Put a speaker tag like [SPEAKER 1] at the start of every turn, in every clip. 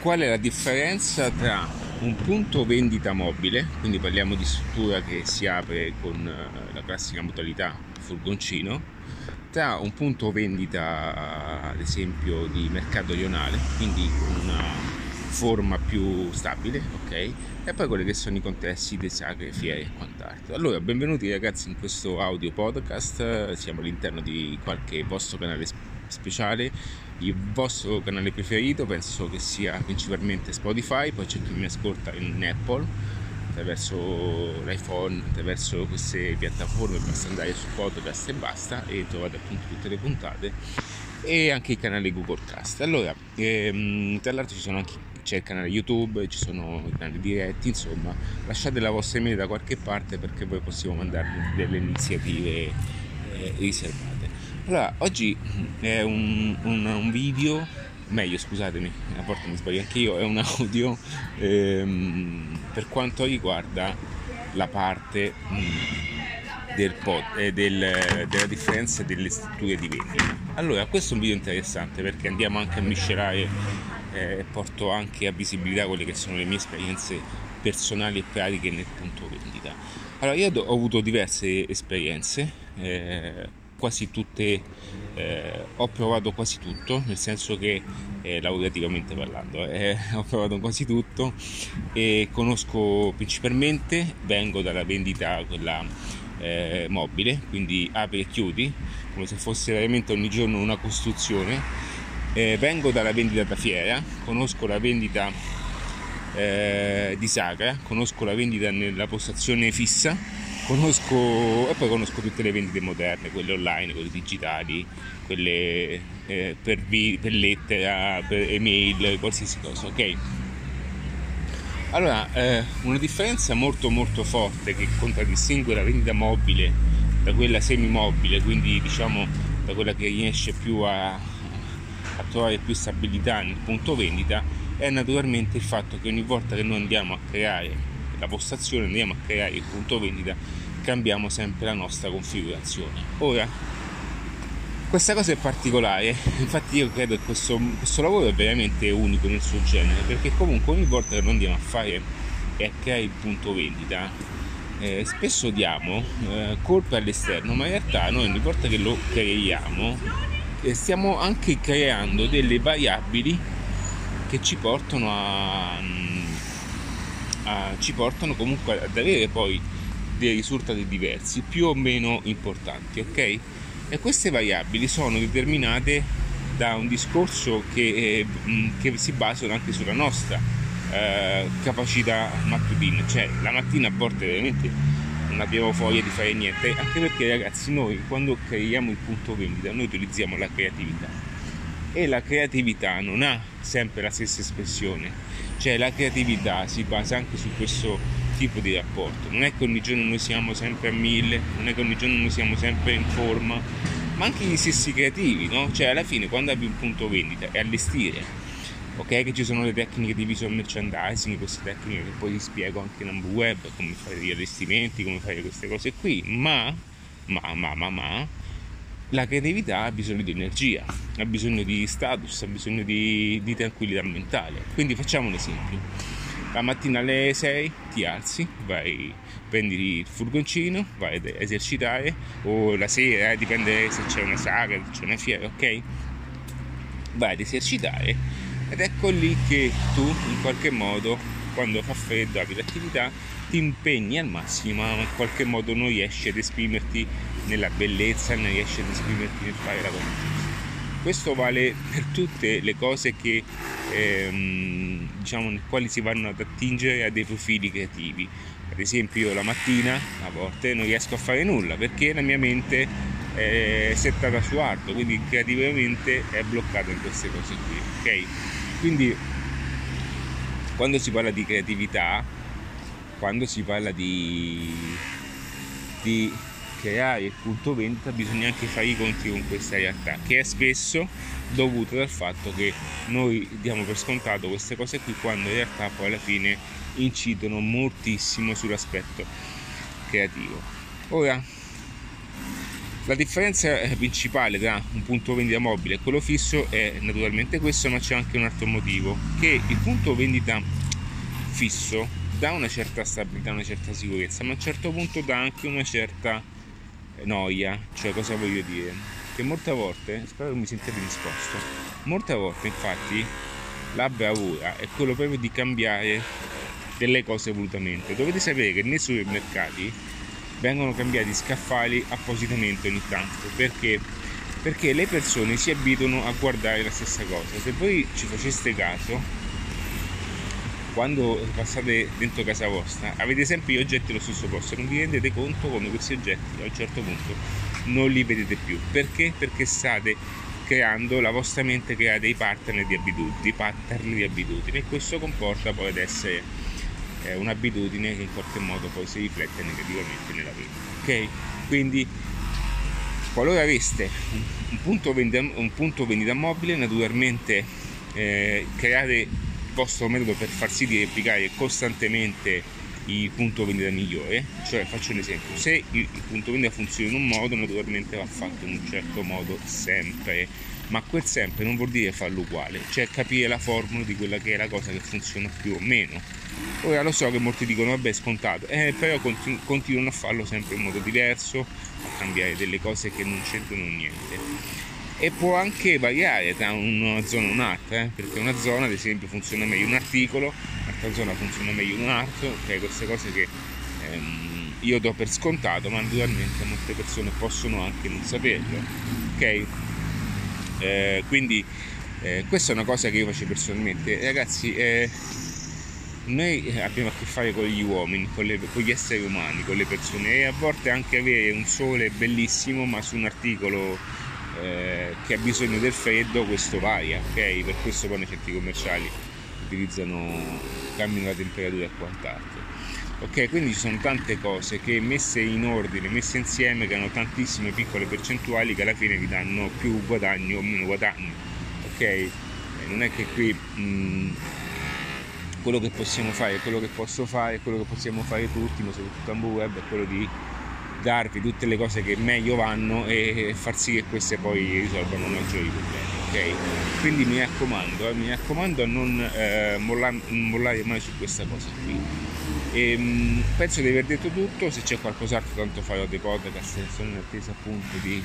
[SPEAKER 1] qual è la differenza tra un punto vendita mobile, quindi parliamo di struttura che si apre con eh, la classica modalità furgoncino, tra un punto vendita ad esempio di mercato rionale, quindi una forma più stabile, ok? E poi quelli che sono i contesti di sacre, fiere e quant'altro. Allora, benvenuti ragazzi in questo audio podcast, siamo all'interno di qualche vostro canale speciale, il vostro canale preferito penso che sia principalmente Spotify, poi c'è chi mi ascolta in Apple attraverso l'iPhone, attraverso queste piattaforme, basta andare su podcast e basta e trovate appunto tutte le puntate e anche il canale Google Cast. Allora, ehm, tra l'altro ci sono anche c'è il canale YouTube, ci sono i canali diretti, insomma, lasciate la vostra email da qualche parte perché poi possiamo mandarvi delle iniziative eh, riservate. Allora, oggi è un, un, un, video, meglio scusatemi, a volte mi sbaglio anche io, è un audio ehm, per quanto riguarda la parte mm, del pod, eh, del, della differenza delle strutture di vendita. Allora, questo è un video interessante perché andiamo anche a miscelare eh, porto anche a visibilità quelle che sono le mie esperienze personali e pratiche nel punto vendita. Allora, io ho avuto diverse esperienze, eh, quasi tutte, eh, ho provato quasi tutto, nel senso che eh, lavorativamente parlando, eh, ho provato quasi tutto e conosco principalmente, vengo dalla vendita quella eh, mobile, quindi apri e chiudi, come se fosse veramente ogni giorno una costruzione. Eh, vengo dalla vendita da fiera, conosco la vendita eh, di Sagra, conosco la vendita nella postazione fissa, conosco e poi conosco tutte le vendite moderne, quelle online, quelle digitali, quelle eh, per, vi, per, lettera, per email, qualsiasi cosa, ok? Allora, eh, una differenza molto molto forte che contraddistingue la vendita mobile da quella semi-mobile, quindi diciamo da quella che riesce più a, a trovare più stabilità nel punto vendita è naturalmente il fatto che ogni volta che noi andiamo a creare la postazione, andiamo a creare il punto vendita, cambiamo sempre la nostra configurazione. Ora, questa cosa è particolare, infatti io credo che questo, questo lavoro è veramente unico nel suo genere, perché comunque ogni volta che andiamo a fare e a creare il punto vendita, eh, spesso diamo eh, colpe all'esterno, ma in realtà noi ogni volta che lo creiamo stiamo anche creando delle variabili che ci portano a, a, ci portano comunque ad avere poi dei risultati diversi più o meno importanti ok? E queste variabili sono determinate da un discorso che, eh, che si basano anche sulla nostra eh, capacità mattutina. Cioè la mattina a volte veramente non abbiamo voglia di fare niente, anche perché ragazzi noi quando creiamo il punto vendita noi utilizziamo la creatività. E la creatività non ha sempre la stessa espressione, cioè la creatività si basa anche su questo tipo di rapporto, non è che ogni giorno noi siamo sempre a mille, non è che ogni giorno noi siamo sempre in forma, ma anche gli stessi creativi, no? Cioè alla fine quando abbi un punto vendita è allestire ok? Che ci sono le tecniche di visual merchandising queste tecniche che poi ti spiego anche in ambu web come fare gli allestimenti come fare queste cose qui ma ma ma ma ma la creatività ha bisogno di energia ha bisogno di status ha bisogno di, di tranquillità mentale. Quindi facciamo un esempio la mattina alle 6 ti alzi vai prendi il furgoncino vai ad esercitare o la sera eh, dipende se c'è una saga se c'è una fiera ok? Vai ad esercitare. Ed ecco lì che tu in qualche modo quando fa freddo apri l'attività ti impegni al massimo ma in qualche modo non riesci ad esprimerti nella bellezza non riesci ad esprimerti nel fare la cosa questo vale per tutte le cose che ehm, diciamo nel quali si vanno ad attingere a dei profili creativi. Ad esempio io la mattina a volte non riesco a fare nulla perché la mia mente è settata su altro quindi creativamente è bloccata in queste cose qui ok? Quindi quando si parla di creatività, quando si parla di, di creare il punto vendita bisogna anche fare i conti con questa realtà che è spesso dovuta dal fatto che noi diamo per scontato queste cose qui quando in realtà poi alla fine incidono moltissimo sull'aspetto creativo. Ora La differenza eh, principale tra un punto vendita mobile e quello fisso è naturalmente questo, ma c'è anche un altro motivo, che il punto vendita fisso dà una certa stabilità, una certa sicurezza, ma a un certo punto dà anche una certa noia, cioè cosa voglio dire? Che molte volte, spero che mi sentiate disposto, molte volte infatti la bravura è quello proprio di cambiare delle cose volutamente. Dovete sapere che nei supermercati vengono cambiati scaffali appositamente ogni tanto perché perché le persone si abituano a guardare la stessa cosa se voi ci faceste caso quando passate dentro casa vostra avete sempre gli oggetti allo stesso posto non vi rendete conto come questi oggetti a un certo punto non li vedete più perché? perché state creando la vostra mente crea dei pattern di abitudini pattern di abitudini e questo comporta poi ad essere è un'abitudine che in qualche modo poi si riflette negativamente nella vita. Ok? Quindi qualora aveste un punto vendita, un punto vendita mobile, naturalmente eh, creare il vostro metodo per far sì di replicare costantemente il punto vendita migliore, cioè faccio un esempio, se il, punto vendita funziona in un modo, naturalmente va fatto in un certo modo sempre. Ma quel sempre non vuol dire farlo uguale, cioè capire la formula di quella che è la cosa che funziona più o meno. Ora lo so che molti dicono vabbè è scontato, eh, però continu- continuano a farlo sempre in modo diverso, a cambiare delle cose che non c'entrano niente. E può anche variare tra una zona e un'altra, eh? perché una zona ad esempio funziona meglio un articolo, un'altra zona funziona meglio un altro, ok? Queste cose che ehm, io do per scontato, ma naturalmente molte persone possono anche non saperlo, ok? Eh, quindi eh, questa è una cosa che io faccio personalmente. Ragazzi, eh, noi abbiamo a che fare con gli uomini, con, le, con, gli esseri umani, con le persone e a volte anche avere un sole bellissimo, ma su un articolo eh, che ha bisogno del freddo, questo varia, ok? Per questo poi nei centri commerciali utilizzano, cambiano la temperatura e quant'altro. Ok, quindi ci sono tante cose che messe in ordine, messe insieme, che hanno tantissime piccole percentuali che alla fine vi danno più guadagno o meno guadagno. Ok? Eh, non è che qui mh, mm, quello che possiamo fare, quello che posso fare, quello che possiamo fare tutti, ma soprattutto Ambu Web è quello di darvi tutte le cose che meglio vanno e far sì che queste poi risolvano maggiori problemi. Ok? Quindi mi raccomando, eh, mi raccomando a non eh, mollare, mollare mai su questa cosa qui e, ehm, penso di aver detto tutto, se c'è qualcos'altro tanto farò dei podcast, sono in attesa appunto di,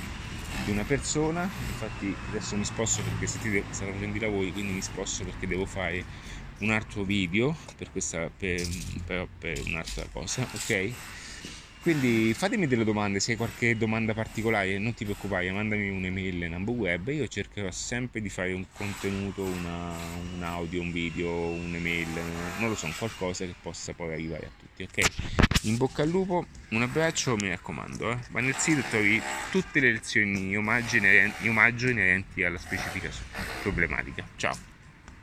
[SPEAKER 1] di, una persona, infatti adesso mi sposto perché sentite stanno facendo i lavori, quindi mi sposto perché devo fare un altro video per, questa, per, per, per un'altra cosa, ok? Quindi fatemi delle domande, se hai qualche domanda particolare non ti preoccupare, mandami un'email in Web, io cercherò sempre di fare un contenuto, una, un audio, un video, un'email, non lo so, qualcosa che possa poi arrivare a tutti, ok? In bocca al lupo, un abbraccio, mi raccomando, eh? vai nel sito trovi tutte le lezioni omaggio inerenti alla specifica problematica. Ciao!